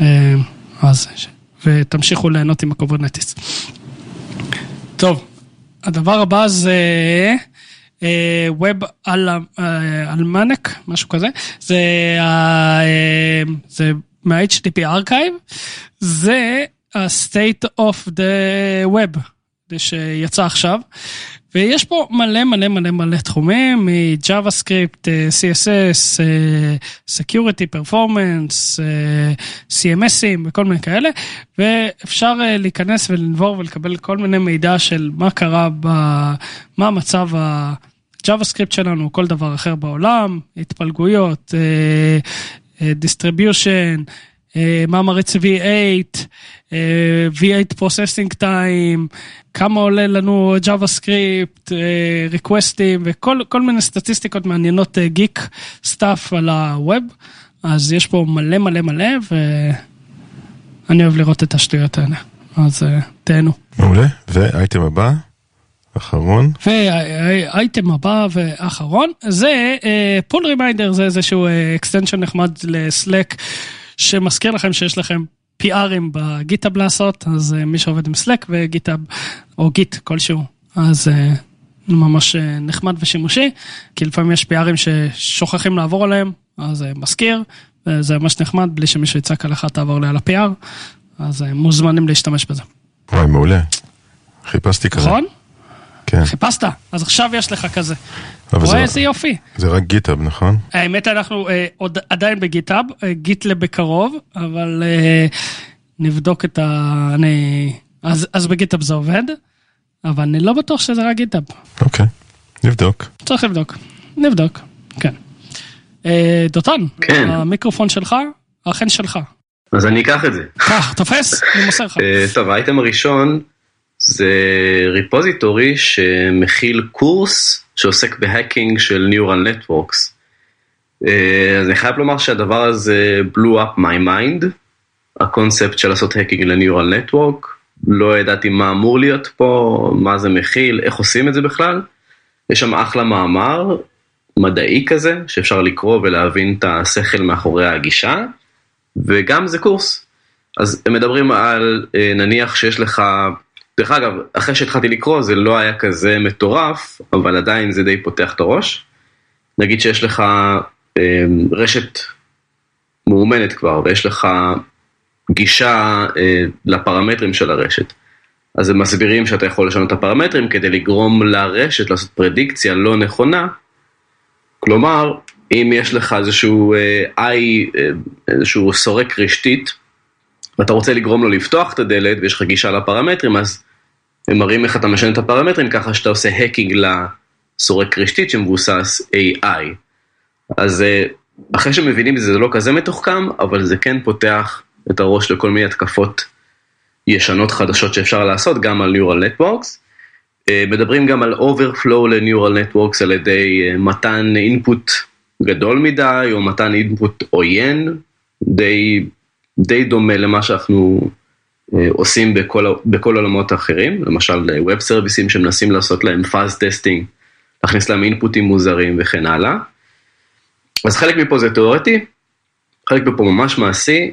אה, אז, ותמשיכו ליהנות עם ה Kubernetes. טוב, הדבר הבא זה Web Almanac, משהו כזה, זה, אה, אה, זה מה-HTTP Archive, זה ה-State of the Web, שיצא עכשיו, ויש פה מלא מלא מלא מלא תחומים, מ-JavaScript, אה, CSS, Security, Performance, אה, CMSים וכל מיני כאלה, ואפשר אה, להיכנס ולנבור ולקבל כל מיני מידע של מה קרה, ב, מה המצב ה... JavaScript שלנו, כל דבר אחר בעולם, התפלגויות, אה, אה, distribution, אה, מה מריץ V8, אה, V8 Processing Time, כמה עולה לנו JavaScript, request ים וכל מיני סטטיסטיקות מעניינות geek stuff על ה web. אז יש פה מלא מלא מלא ואני אוהב לראות את השטויות האלה. אז תהנו. מעולה, והאייטם הבא? אחרון. והאייטם הבא ואחרון זה Pull uh, Reminder זה איזשהו extension נחמד ל Slack שמזכיר לכם שיש לכם PR ים ב GitHub לעשות אז uh, מי שעובד עם Slack ו GitHub או גיט כלשהו אז uh, ממש uh, נחמד ושימושי כי לפעמים יש PRים ששוכחים לעבור עליהם אז מזכיר וזה ממש נחמד בלי שמישהו יצעק עליך תעבור לי על ה-PR אז מוזמנים להשתמש בזה. וואי מעולה. חיפשתי כזה. נכון? כן. חיפשת? אז עכשיו יש לך כזה. רואה איזה יופי. זה רק גיטאב, נכון? האמת אנחנו אה, עוד עדיין בגיטאב, אה, גיטלה בקרוב, אבל אה, נבדוק את ה... אני... אז, אז ב GitHub זה עובד, אבל אני לא בטוח שזה רק GitHub. אוקיי, נבדוק. צריך לבדוק, נבדוק, כן. אה, דותן, כן. המיקרופון שלך, האחן שלך. אז אני אקח את זה. קח, תופס, אני מוסר לך. אה, טוב, האייטם הראשון זה repository שמכיל קורס שעוסק ב hacking של Neural Networks. אה, אז אני חייב לומר שהדבר הזה blew up my mind, הקונספט של לעשות האקינג ל-Neural Network, לא ידעתי מה אמור להיות פה, מה זה מכיל, איך עושים את זה בכלל. יש שם אחלה מאמר מדעי כזה, שאפשר לקרוא ולהבין את השכל מאחורי הגישה, וגם זה קורס. אז הם מדברים על אה, נניח שיש לך דרך אגב, אחרי שהתחלתי לקרוא זה לא היה כזה מטורף, אבל עדיין זה די פותח את הראש. נגיד שיש לך אה, רשת מאומנת כבר, ויש לך גישה אה, לפרמטרים של הרשת. אז הם מסבירים שאתה יכול לשנות את הפרמטרים כדי לגרום לרשת לעשות פרדיקציה לא נכונה. כלומר, אם יש לך איזשהו אה, איי, אה, איזשהו סורק רשתית, ואתה רוצה לגרום לו לפתוח את הדלת ויש לך גישה לפרמטרים, אז הם מראים איך אתה משנה את הפרמטרים ככה שאתה עושה האקינג לסורק רשתית שמבוסס AI. אז אה, אחרי שמבינים את זה, זה לא כזה מתוחכם, אבל זה כן פותח את הראש לכל מיני התקפות ישנות חדשות שאפשר לעשות, גם על Neural Networks. אה, מדברים גם על overflow ל-Neural Networks על ידי אה, מתן input גדול מדי, או מתן input עוין, די, די דומה למה שאנחנו עושים בכל, בכל עולמות האחרים, למשל Web Services שמנסים לעשות להם fuzz testing, להכניס להם אינפוטים מוזרים וכן הלאה. אז חלק מפה זה תיאורטי, חלק מפה ממש מעשי,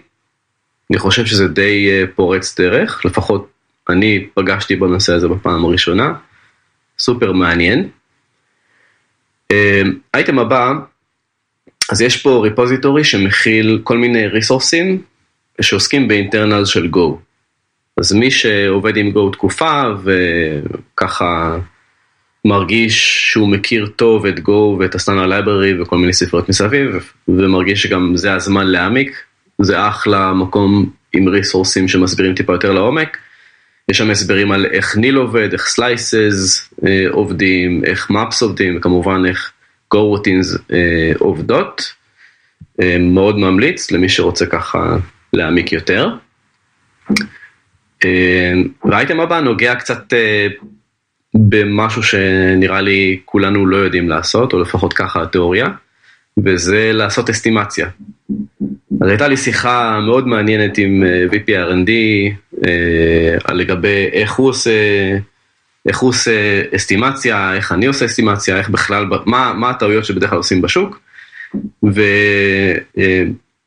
אני חושב שזה די אה, פורץ דרך, לפחות אני פגשתי בנושא הזה בפעם הראשונה, סופר מעניין. אייטם אה, הבא, אז יש פה ריפוזיטורי שמכיל כל מיני ריסורסים שעוסקים באינטרנל של Go. אז מי שעובד עם Go תקופה וככה מרגיש שהוא מכיר טוב את Go ואת ה standard library וכל מיני ספריות מסביב ומרגיש שגם זה הזמן להעמיק, זה אחלה מקום עם ריסורסים שמסבירים טיפה יותר לעומק. יש שם הסברים על איך nil עובד, איך slices אה, עובדים, איך maps עובדים, וכמובן איך goroutines אה, עובדות. אה, מאוד ממליץ למי שרוצה ככה להעמיק יותר. והאייטם הבא נוגע קצת אה, במשהו שנראה לי כולנו לא יודעים לעשות, או לפחות ככה התיאוריה, וזה לעשות אסטימציה. אז הייתה לי שיחה מאוד מעניינת עם אה, VP R&D אה, לגבי איך הוא עושה, איך הוא עושה אסטימציה, איך אני עושה אסטימציה, איך בכלל, מה, מה הטעויות שבדרך כלל עושים בשוק.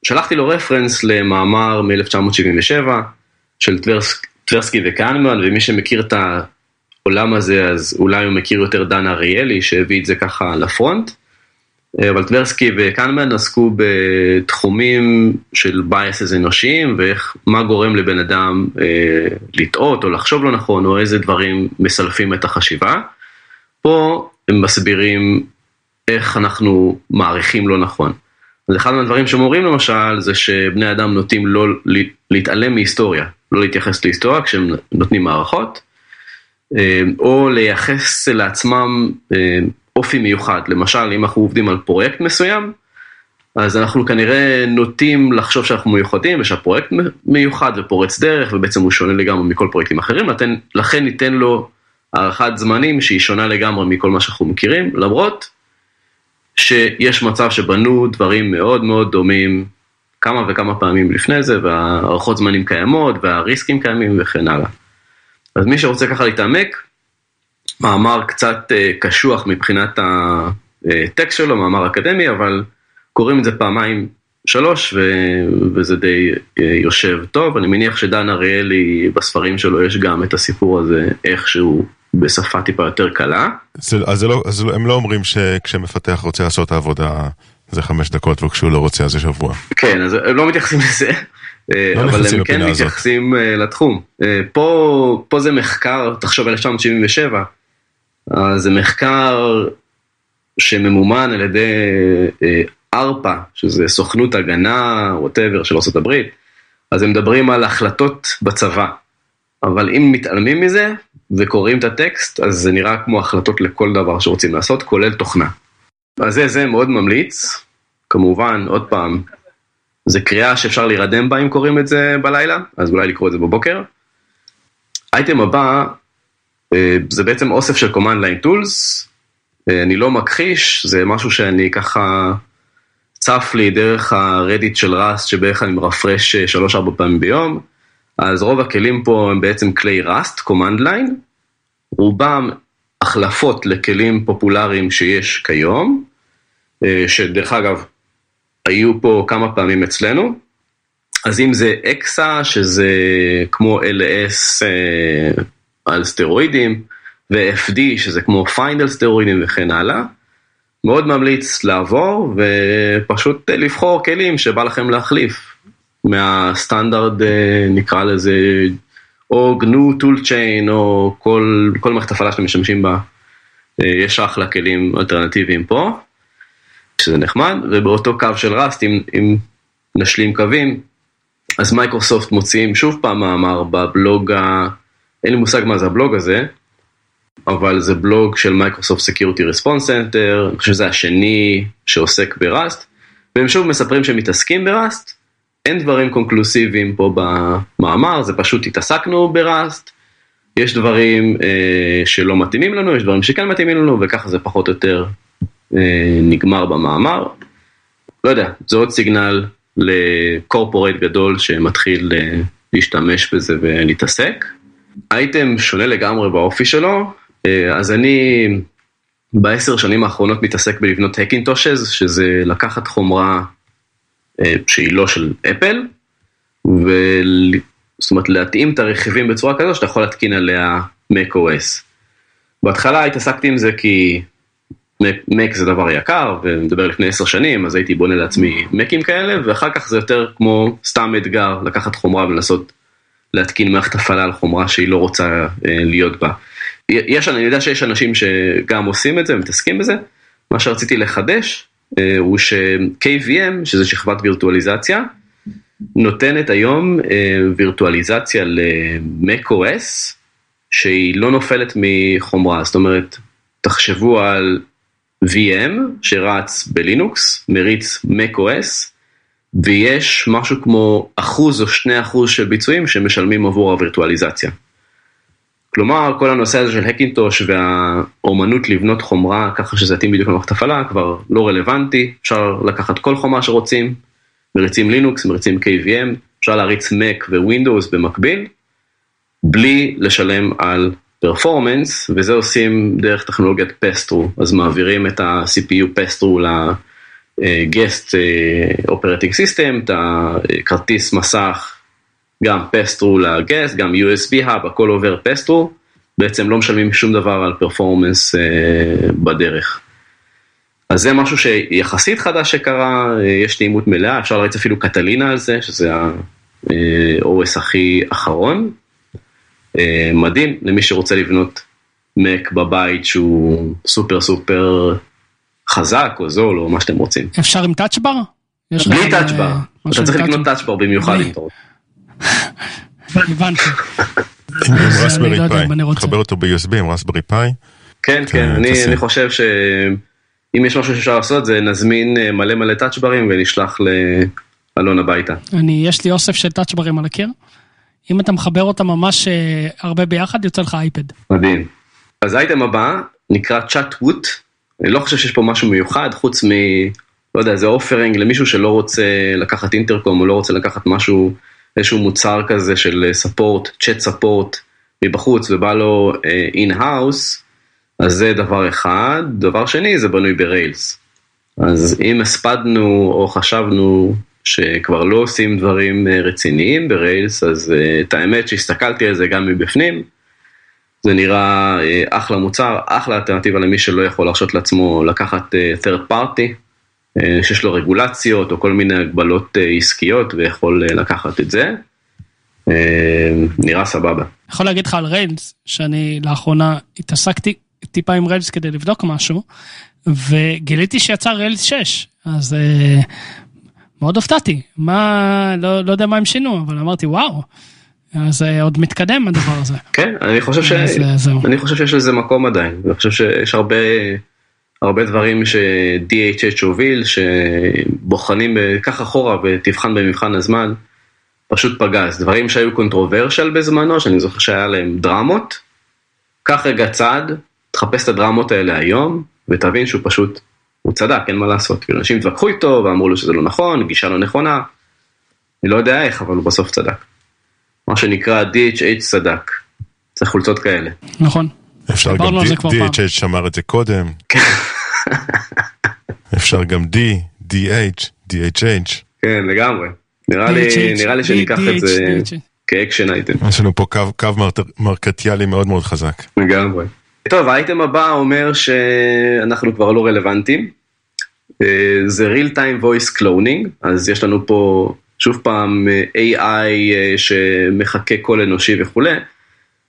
ושלחתי לו רפרנס למאמר מ-1977 של טברסקי וקנמן, ומי שמכיר את העולם הזה, אז אולי הוא מכיר יותר דן אריאלי, שהביא את זה ככה ל front. אבל טברסקי וקנמן עסקו בתחומים של biases אנושיים ואיך, מה גורם לבן אדם אה, לטעות או לחשוב לא נכון או איזה דברים מסלפים את החשיבה. פה הם מסבירים איך אנחנו מעריכים לא נכון. אז אחד מהדברים שהם אומרים למשל זה שבני אדם נוטים לא להתעלם מהיסטוריה, לא להתייחס להיסטוריה כשהם נותנים מערכות, אה, או לייחס לעצמם אה, אופי מיוחד, למשל אם אנחנו עובדים על פרויקט מסוים, אז אנחנו כנראה נוטים לחשוב שאנחנו מיוחדים ושהפרויקט מיוחד ופורץ דרך ובעצם הוא שונה לגמרי מכל פרויקטים אחרים, לכן ניתן לו הערכת זמנים שהיא שונה לגמרי מכל מה שאנחנו מכירים, למרות שיש מצב שבנו דברים מאוד מאוד דומים כמה וכמה פעמים לפני זה והערכות זמנים קיימות והריסקים קיימים וכן הלאה. אז מי שרוצה ככה להתעמק, מאמר קצת אה, קשוח מבחינת הטקסט שלו, מאמר אקדמי, אבל קוראים את זה פעמיים שלוש ו... וזה די אה, יושב טוב, אני מניח שדן אריאלי בספרים שלו יש גם את הסיפור הזה איכשהו בשפה טיפה יותר קלה. זה, אז, זה לא, אז הם לא אומרים שכשמפתח רוצה לעשות את העבודה זה חמש דקות וכשהוא לא רוצה אז זה שבוע. כן, אז הם לא מתייחסים לזה. אה, לא אבל הם כן מתייחסים הזאת. לתחום. פה, פה זה מחקר, תחשוב 1977, זה מחקר שממומן על ידי ארפא, שזה סוכנות הגנה, ווטאבר, של ארה"ב, אז הם מדברים על החלטות בצבא. אבל אם מתעלמים מזה וקוראים את הטקסט, אז זה נראה כמו החלטות לכל דבר שרוצים לעשות, כולל תוכנה. אז זה, זה מאוד ממליץ. כמובן, עוד פעם, זה קריאה שאפשר להירדם בה אם קוראים את זה בלילה, אז אולי לקרוא את זה בבוקר. אייטם הבא, אה, זה בעצם אוסף של command line tools, אה, אני לא מכחיש, זה משהו שאני ככה צף לי דרך הרדיט של ראסט שבערך אני מרפרש 3-4 פעמים ביום, אז רוב הכלים פה הם בעצם כלי ראסט, command line, רובם החלפות לכלים פופולריים שיש כיום, אה, שדרך אגב, היו פה כמה פעמים אצלנו, אז אם זה אקסה, שזה כמו LS אה, על סטרואידים, ו-FD, שזה כמו פיינל סטרואידים וכן הלאה, מאוד ממליץ לעבור ופשוט לבחור כלים שבא לכם להחליף מהסטנדרט אה, נקרא לזה או GNU toolchain או כל, כל מערכת הפעלה שאתם משתמשים בה, אה, יש אחלה כלים אלטרנטיביים פה, שזה נחמד, ובאותו קו של Rust אם, אם נשלים קווים, אז מייקרוסופט מוציאים שוב פעם מאמר בבלוג, ה... אין לי מושג מה זה הבלוג הזה, אבל זה בלוג של Microsoft Security Response Center, אני חושב שזה השני שעוסק ב Rust, והם שוב מספרים שהם מתעסקים בראסט, אין דברים קונקלוסיביים פה במאמר, זה פשוט התעסקנו בראסט, יש דברים אה, שלא מתאימים לנו, יש דברים שכן מתאימים לנו, וככה זה פחות או יותר אה, נגמר במאמר. לא יודע, זה עוד סיגנל לקורפורט גדול שמתחיל אה, להשתמש בזה ולהתעסק. אייטם שונה לגמרי באופי שלו, אה, אז אני בעשר שנים האחרונות מתעסק בלבנות הקינטושז, שזה לקחת חומרה שהיא לא של אפל, ו... זאת אומרת להתאים את הרכיבים בצורה כזו שאתה יכול להתקין עליה macOS. בהתחלה התעסקתי עם זה כי Mac זה דבר יקר, ומדבר לפני עשר שנים, אז הייתי בונה לעצמי Macים כאלה, ואחר כך זה יותר כמו סתם אתגר לקחת חומרה ולנסות להתקין מערכת הפעלה על חומרה שהיא לא רוצה אה, להיות בה. יש, אני יודע שיש אנשים שגם עושים את זה ומתעסקים בזה, מה שרציתי לחדש אה, הוא ש-KVM, שזה שכבת וירטואליזציה, נותנת היום אה, וירטואליזציה ל-MacOS, שהיא לא נופלת מחומרה, זאת אומרת, תחשבו על VM שרץ בלינוקס, מריץ macOS, ויש משהו כמו אחוז או שני אחוז של ביצועים שמשלמים עבור הווירטואליזציה. כלומר, כל הנושא הזה של ה Hackintosh והאומנות לבנות חומרה ככה שזה יתאים בדיוק למערכת הפעלה כבר לא רלוונטי, אפשר לקחת כל חומרה שרוצים, מריצים לינוקס, מריצים KVM, אפשר להריץ Mac Windows במקביל, בלי לשלם על performance, וזה עושים דרך טכנולוגיית passthrough, אז מעבירים את ה-CPU passthrough ל guest operating system, את הכרטיס מסך גם פסטרו לגסט, גם USB Hub, הכל עובר פסטרו, בעצם לא משלמים שום דבר על פרפורמנס אה, בדרך. אז זה משהו שיחסית חדש שקרה, אה, יש תאימות מלאה, אפשר להריץ אפילו קטלינה על זה, שזה ה-OS הכי אחרון. אה, מדהים למי שרוצה לבנות Mac בבית שהוא סופר סופר חזק או זול או מה שאתם רוצים. אפשר עם טאצ'בר? בלי טאצ'בר, אתה צריך לקנות טאצ'בר במיוחד אם אתה רוצה. הבנתי. רסברי פאי, תחבר אותו ב-USB עם רסברי פאי. כן, כן, אני חושב ש... אם יש משהו שאפשר לעשות זה נזמין אה, מלא מלא טאצ'ברים ונשלח לאלון הביתה. אני, יש לי אוסף של טאצ'ברים על הקיר. אם אתה מחבר אותם ממש אה, הרבה ביחד, יוצא לך אייפד. מדהים. אז האייטם הבא נקרא צ'אט ווט. אני לא חושב שיש פה משהו מיוחד חוץ מ... לא יודע, זה offering למישהו שלא רוצה לקחת אינטרקום או לא רוצה לקחת משהו, איזשהו מוצר כזה של support, chat support מבחוץ ובא לו in-house, אז זה דבר אחד. דבר שני, זה בנוי ב Rails. אז אם הספדנו או חשבנו שכבר לא עושים דברים אה, רציניים ב Rails, אז אה, את האמת שהסתכלתי על זה גם מבפנים, זה נראה uh, אחלה מוצר, אחלה אלטרנטיבה למי שלא יכול להרשות לעצמו לקחת third party, שיש לו רגולציות או כל מיני הגבלות uh, עסקיות ויכול uh, לקחת את זה. נראה סבבה. יכול להגיד לך על ריילס, שאני לאחרונה התעסקתי טיפה עם ריילס כדי לבדוק משהו, וגיליתי שיצא ריילס 6, אז מאוד הופתעתי, מה, לא, לא יודע מה הם שינו, אבל אמרתי וואו, אז עוד מתקדם הדבר הזה. כן, אני חושב, ש... אני חושב שיש לזה מקום עדיין, אני חושב שיש הרבה, הרבה דברים ש-DHH הוביל, שבוחנים, קח אחורה ותבחן במבחן הזמן, פשוט פגז, דברים שהיו קונטרוברשל בזמנו, שאני זוכר שהיה להם דרמות, קח רגע צעד, תחפש את הדרמות האלה היום, ותבין שהוא פשוט הוא צדק, אין מה לעשות. כאילו, אנשים התווכחו איתו ואמרו לו שזה לא נכון, גישה לא נכונה. אני לא יודע איך, אבל הוא בסוף צדק. מה שנקרא DHH צדק. צריך חולצות כאלה. נכון. אפשר גם. DHH שמר את זה קודם. אפשר גם D, DH, DHH. כן, לגמרי. נראה לי, שניקח את זה. כאקשן אייטם. יש לנו פה קו, מרקטיאלי מאוד מאוד חזק. לגמרי. טוב, האייטם הבא אומר שאנחנו כבר לא רלוונטיים. אה, זה real time voice cloning, אז יש לנו פה שוב פעם אה, AI אה, שמחקה קול אנושי וכולי.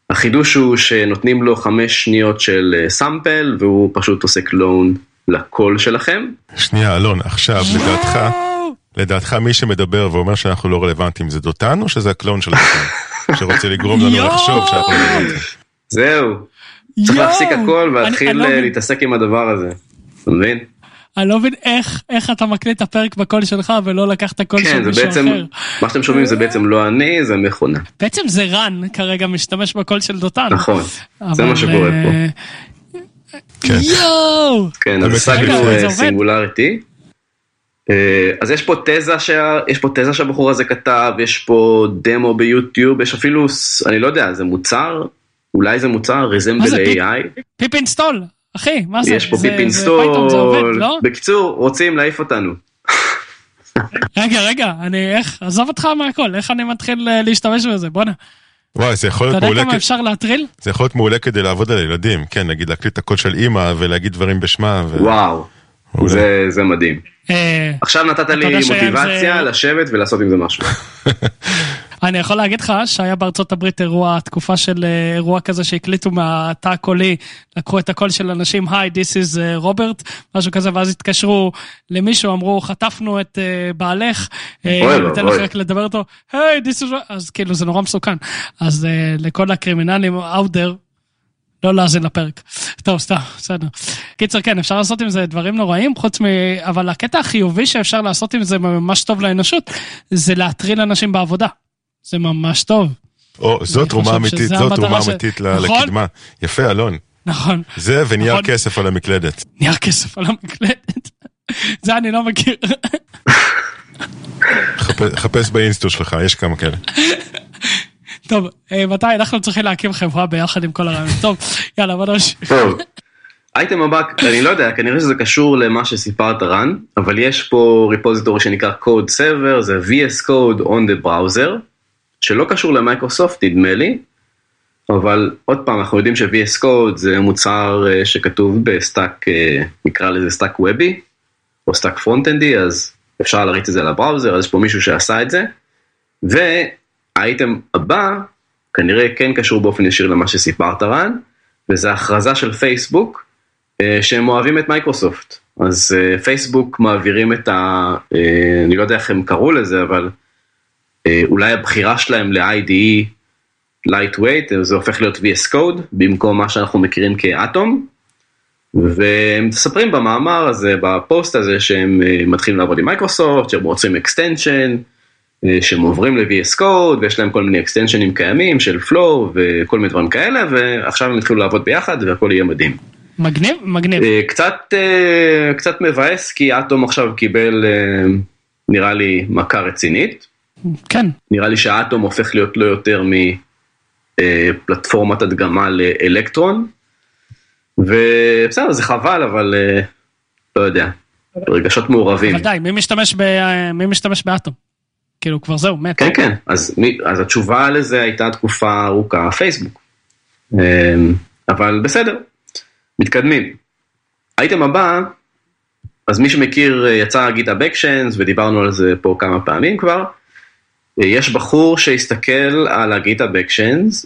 החידוש הוא שנותנים לו חמש שניות של אה, סאמפל והוא פשוט עושה קלון לקול שלכם. שנייה, אלון, עכשיו, לדעתך, לדעתך מי שמדבר ואומר שאנחנו לא רלוונטיים זה דותן או שזה הקלון של דותן? שרוצה לגרום לנו! לחשוב שאנחנו לא רלוונטיים. זהו, צריך! להפסיק הכל ולהתחיל לא אה, להתעסק עם הדבר הזה. אתה מבין? אני לא מבין איך, איך אתה מקליט את הפרק בקול שלך ולא לקחת קול של כן, זה מישהו בעצם, אחר. מה שאתם שומעים זה בעצם לא אני, זה מכונה. בעצם זה רן כרגע משתמש בקול של דותן. נכון, זה אבל, מה שקורה פה. אה, כן. יואו! כן, אז השגנו אה, זה. singularity. אה, אז יש פה תזה שה- יש פה תזה שהבחור הזה כתב, יש פה דמו ביוטיוב, יש אפילו, אני לא יודע, זה מוצר? אולי זה מוצר? מה Resemble זה, pip? AI? pip install, אחי, מה זה? יש פה זה- pip זה Python, זה עובד, install. לא? בקיצור, רוצים להעיף אותנו. רגע, רגע, אני איך, עזוב אותך מהכל, איך אני מתחיל אה, להשתמש בזה, בואנה. וואי, זה יכול אתה להיות יודע מעולה, כמה כ- אפשר להטריל? זה יכול להיות מעולה כדי לעבוד על ילדים, כן, נגיד להקליט את הקול של אימא ולהגיד דברים בשמה. ו- וואו. זה- זה מדהים. אה, עכשיו נתת לי יודע מוטיבציה לשבת ולעשות עם זה משהו. אני יכול להגיד לך שהיה בארצות הברית אירוע, תקופה של אה, אירוע כזה שהקליטו מהתא הקולי, לקחו את הקול של אנשים, היי, this is אה, רוברט, משהו כזה, ואז התקשרו למישהו, אמרו, חטפנו את אה, בעלך, אה, ניתן לך. רק לדבר איתו, היי, this is, אז כאילו זה נורא מסוכן. אז אה, לכל הקרימינלים out there, לא להאזין לפרק. טוב, סתם, בסדר. קיצר, כן, אפשר לעשות עם זה דברים נוראים, חוץ מ... אבל הקטע החיובי שאפשר לעשות עם זה ממש טוב לאנושות, זה להטריל אנשים בעבודה. זה ממש טוב. או, זו תרומה אמיתית, זו תרומה אמיתית ל- נכון? לקדמה. יפה, אלון. נכון, זה ונייר נכון. כסף על המקלדת. נייר כסף על המקלדת. זה אני לא מכיר. חפ- חפש באינסטו שלך, יש כמה כאלה. טוב, אה, מתי אנחנו צריכים להקים חברה ביחד עם כל הרעיון. טוב, יאללה, בוא נמשיך. טוב. אייטם הבא, אני לא יודע, כנראה שזה קשור למה שסיפרת רן, אבל יש פה repository שנקרא Code Server, זה VS Code on the browser, שלא קשור למייקרוסופט נדמה לי, אבל עוד פעם אנחנו יודעים ש-VS Code זה מוצר אה, שכתוב ב stack, אה, נקרא לזה stack וובי, או stack פרונט-אנדי, אז אפשר להריץ את זה ל browser, אז יש פה מישהו שעשה את זה, והאייטם הבא כנראה כן קשור באופן ישיר למה שסיפרת רן, וזה הכרזה של פייסבוק אה, שהם אוהבים את מייקרוסופט. אז פייסבוק מעבירים את ה... אני לא יודע איך הם קראו לזה, אבל אולי הבחירה שלהם ל-IDE lightweight, זה הופך להיות VS Code, במקום מה שאנחנו מכירים כאטום. ומספרים במאמר הזה, בפוסט הזה, שהם אה, מתחילים לעבוד עם מייקרוסופט, שהם רוצים extension, שהם עוברים ל-VS Code, ויש להם כל מיני אקסטנשנים קיימים של Flow וכל מיני דברים כאלה, ועכשיו הם התחילו לעבוד ביחד והכל יהיה מדהים. מגניב, מגניב. קצת, קצת מבאס, כי אטום עכשיו קיבל, נראה לי, מכה רצינית. כן. נראה לי שאטום הופך להיות לא יותר מפלטפורמת הדגמה לאלקטרון. ובסדר, זה חבל, אבל אה, לא יודע, רגשות מעורבים. אבל די, מי משתמש, ב... מי משתמש באטום? כאילו כבר זהו, מת. כן, כן, אז, מי, אז התשובה לזה הייתה תקופה ארוכה, פייסבוק. אבל בסדר, מתקדמים. האייטם הבא, אז מי שמכיר, אה, יצא גיטה אקשנס ודיברנו על זה פה כמה פעמים כבר. אה, יש בחור שהסתכל על הגיטה אקשנס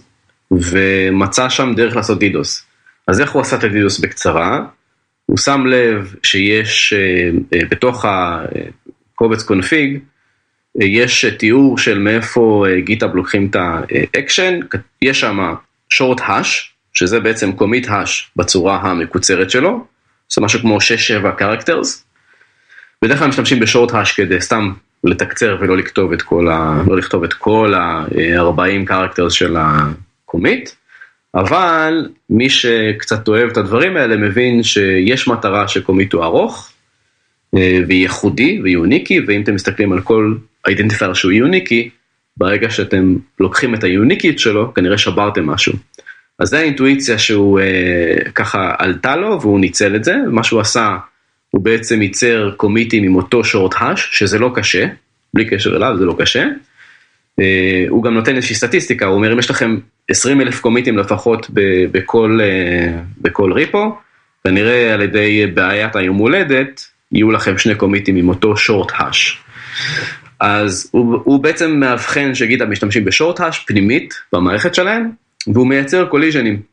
ומצא שם דרך לעשות דידוס. אז איך הוא עשה את ה DDoS בקצרה? הוא שם לב שיש אה, אה, בתוך הקובץ config, אה, יש תיאור של מאיפה GitHub לוקחים את האקשן, יש שם short hash, שזה בעצם commit hash בצורה המקוצרת שלו, זה משהו כמו 6-7 characters. בדרך כלל משתמשים ב short hash כדי סתם לתקצר ולא לכתוב את כל ה... לא לכתוב את כל ה-40 characters של ה-commit. אבל מי שקצת אוהב את הדברים האלה מבין שיש מטרה שקומיט הוא ארוך אה, וייחודי ויוניקי ואם אתם מסתכלים על כל אידנטיפייר שהוא יוניקי ברגע שאתם לוקחים את היוניקיות שלו כנראה שברתם משהו. אז זה האינטואיציה שהוא אה, ככה עלתה לו והוא ניצל את זה מה שהוא עשה הוא בעצם ייצר קומיטים עם אותו שורט האש שזה לא קשה בלי קשר אליו זה לא קשה. אה, הוא גם נותן איזושהי סטטיסטיקה, הוא אומר אם יש לכם 20 אלף קומיטים לפחות בכל, אה, בכל ריפו, כנראה על ידי בעיית היום הולדת, יהיו לכם שני קומיטים עם אותו שורט האש. אז הוא, הוא בעצם מאבחן שגיטה משתמשים בשורט האש פנימית במערכת שלהם, והוא מייצר קוליז'נים.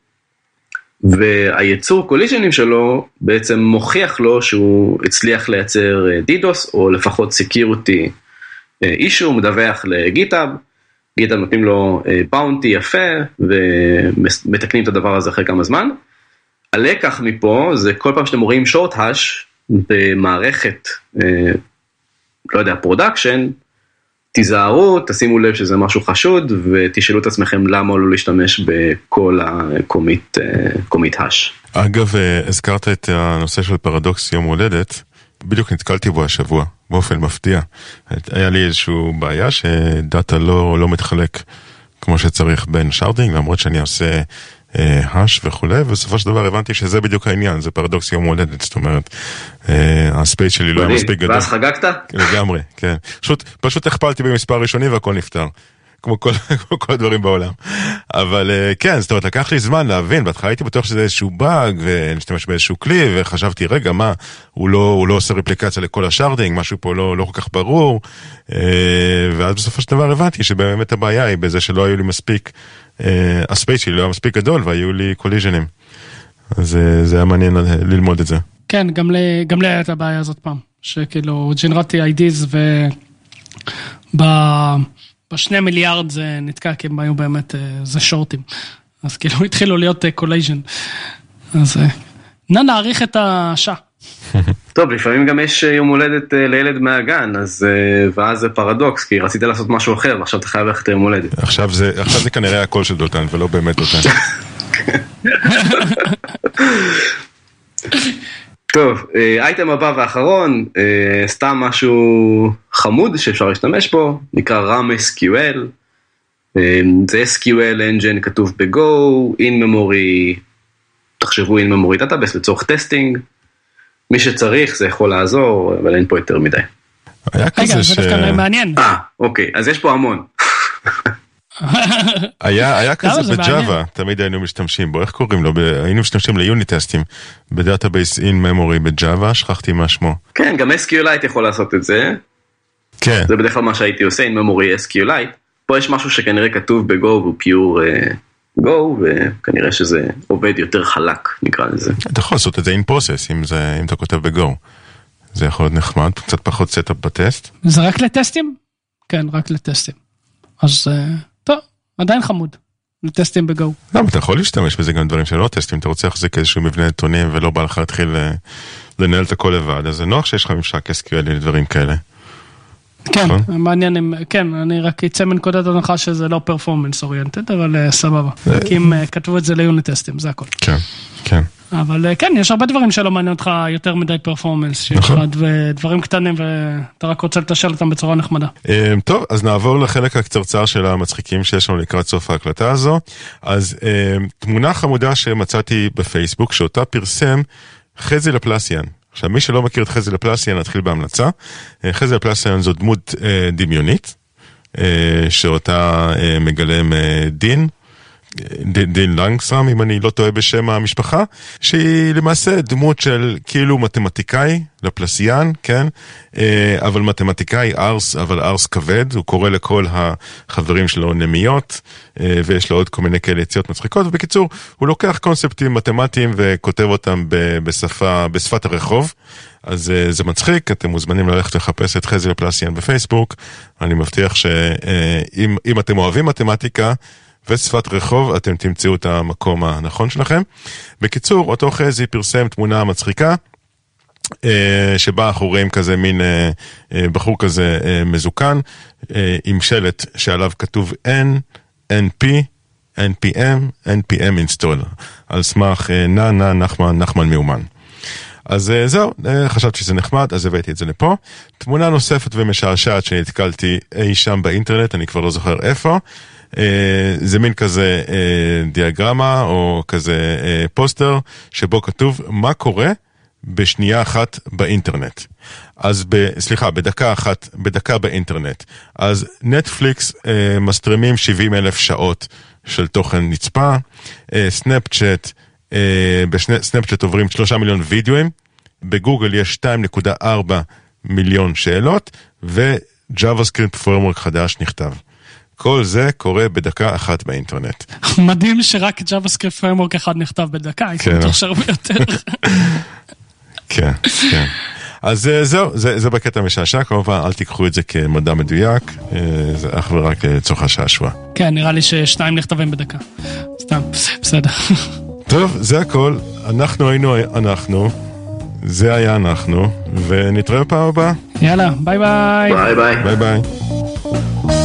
והייצור קוליז'נים שלו בעצם מוכיח לו שהוא הצליח לייצר דידוס, או לפחות סקיורטי issue, הוא מדווח ל GitHub, GitHub נותנים לו bounty אה, יפה ומתקנים את הדבר הזה אחרי כמה זמן. הלקח מפה זה כל פעם שאתם רואים short hash במערכת, אה, לא יודע, production, תיזהרו, תשימו לב שזה משהו חשוד ותשאלו את עצמכם למה לא להשתמש בכל ה commit hash. אגב, אה, הזכרת את הנושא של פרדוקס יום הולדת. בדיוק נתקלתי בו השבוע, באופן מפתיע. היה לי איזושהי בעיה שדאטה לא, לא מתחלק כמו שצריך בין שרדינג, למרות שאני עושה האש וכולי, ובסופו של דבר הבנתי שזה בדיוק העניין, זה פרדוקס יום הולדת, זאת אומרת, אה, הספייס שלי לא היה מספיק גדול. ואז חגגת? לגמרי, כן. פשוט, פשוט הכפלתי במספר ראשוני והכל נפתר. כמו כל, כמו כל הדברים בעולם. אבל אה, כן, זאת אומרת, לקח לי זמן להבין, בהתחלה הייתי בטוח שזה איזשהו באג, ונשתמש באיזשהו כלי, וחשבתי, רגע, מה, הוא לא, הוא לא עושה רפליקציה לכל ה sharding, משהו פה לא, לא כל כך ברור, אה, ואז בסופו של דבר הבנתי שבאמת הבעיה היא בזה שלא היו לי מספיק, אה, ה space שלי לא היה מספיק גדול, והיו לי collision ים. אז זה היה מעניין ללמוד את זה. כן, גם לי, היה את הבעיה הזאת פעם, שכאילו ג'נרטתי IDs ו... ב... בשני מיליארד זה נתקע כי הם היו באמת, אה, זה short ים. אז כאילו התחילו להיות collision. אה, אז אה, נא נאריך את השעה. טוב, לפעמים גם יש יום הולדת לילד מהגן, אז ואז זה פרדוקס, כי רצית לעשות משהו אחר, ועכשיו אתה חייב ללכת ליום הולדת. עכשיו זה, עכשיו זה כנראה הקול של דותן, ולא באמת דותן. טוב, אייטם הבא ואחרון, סתם משהו חמוד שאפשר להשתמש בו, נקרא RAM SQL. זה SQL engine כתוב ב-Go, in memory, תחשבו in memory database לצורך testing. מי שצריך זה יכול לעזור, אבל אין פה יותר מדי. היה כזה ש... רגע, זה דווקא מעניין. אה, אוקיי, אז יש פה המון. היה, היה כזה ב Java, תמיד היינו משתמשים בו, איך קוראים לו? היינו משתמשים ליוניטסטים בדאטאבייס אין ממורי בג'אווה, שכחתי מה שמו. כן, גם SQLite יכול לעשות את זה. כן. זה בדרך כלל מה שהייתי עושה עם memory SQLite. פה יש משהו שכנראה כתוב ב-Go והוא pure uh, Go, וכנראה שזה עובד יותר חלק, נקרא לזה. אתה יכול לעשות את זה in process, אם, זה, אם אתה כותב ב-Go. זה יכול להיות נחמד, קצת פחות setup ב test. זה רק לטסטים? כן, רק לטסטים. אז... Uh... עדיין חמוד. לטסטים ב Go. למה אתה יכול להשתמש בזה גם דברים שלא טסטים, אתה רוצה להחזיק איזשהו מבנה נתונים ולא בא לך להתחיל אה, לנהל את הכל לבד, אז זה נוח שיש לך ממשק SQL לדברים כאלה. כן, נכון. מעניין אם, כן, אני רק אצא מנקודת הנחה שזה לא פרפורמנס אוריינטד, אבל אה, סבבה. רק אם אה, כתבו את זה ליוניט טסטים, זה הכל. כן, כן. אבל אה, כן, יש הרבה דברים שלא מעניין אותך יותר מדי פרפורמנס, שיש לך נכון. דברים קטנים ואתה רק רוצה לתשאל אותם בצורה נחמדה. אה, טוב, אז נעבור לחלק הקצרצר של המצחיקים שיש לנו לקראת סוף ההקלטה הזו. אז אה, תמונה חמודה שמצאתי בפייסבוק, שאותה פרסם חזי לפלסיאן. עכשיו, מי שלא מכיר את חזי לפלסיאן, נתחיל בהמלצה. אה, חזי לפלסיאן זו דמות אה, דמיונית, אה, שאותה מגלם דין. דין, לנגסם, אם אני לא טועה בשם המשפחה, שהיא למעשה דמות של כאילו מתמטיקאי, לפלסיאן, כן? אה, אבל מתמטיקאי ארס, אבל ארס כבד, הוא קורא לכל החברים שלו נמיות, אה, ויש לו עוד כל מיני כאלה יציאות מצחיקות, ובקיצור, הוא לוקח קונספטים מתמטיים וכותב אותם בשפה, בשפת הרחוב. אז אה, זה מצחיק, אתם מוזמנים ללכת לחפש את חזי לפלסיאן בפייסבוק. אני מבטיח שאם אם אתם אוהבים מתמטיקה, ושפת רחוב, אתם תמצאו את המקום הנכון שלכם. בקיצור, אותו חזי פרסם תמונה מצחיקה, אה, שבה אנחנו רואים כזה מין אה, אה, בחור כזה מזוקן, עם שלט שעליו כתוב N, NP, NPM, NPM install, על סמך נא נא נחמן נחמן מאומן. אז זהו, חשבתי שזה נחמד, אז הבאתי את זה לפה. תמונה נוספת ומשעשעת שנתקלתי אי שם באינטרנט, אני כבר לא זוכר איפה. אה, זה מין כזה אה, דיאגרמה או כזה אה, פוסטר שבו כתוב מה קורה בשנייה אחת באינטרנט. אז ב, סליחה, בדקה אחת, בדקה באינטרנט. אז נטפליקס אה, מסטרימים 70 אלף שעות של תוכן נצפה, אה, סנאפצ'אט, אה, בסנאפצ'אט עוברים 3 מיליון וידאוים, בגוגל יש 2.4 מיליון שאלות, ו JavaScript framework חדש נכתב. כל זה קורה בדקה אחת באינטרנט. מדהים שרק JavaScript Framework אחד נכתב בדקה, הייתי כן. בטוח שהרבה יותר. כן, כן. אז אה, זהו, זה, זה בקטע משעשע, כמובן אל תיקחו את זה כמדע מדויק, אה, זה אך ורק לצורך השעשוע. כן, נראה לי ששניים נכתבים בדקה. סתם, בסדר. טוב, זה הכל, אנחנו היינו אנחנו, זה היה אנחנו, ונתראה בפעם הבאה, יאללה, ביי ביי. ביי ביי. ביי ביי.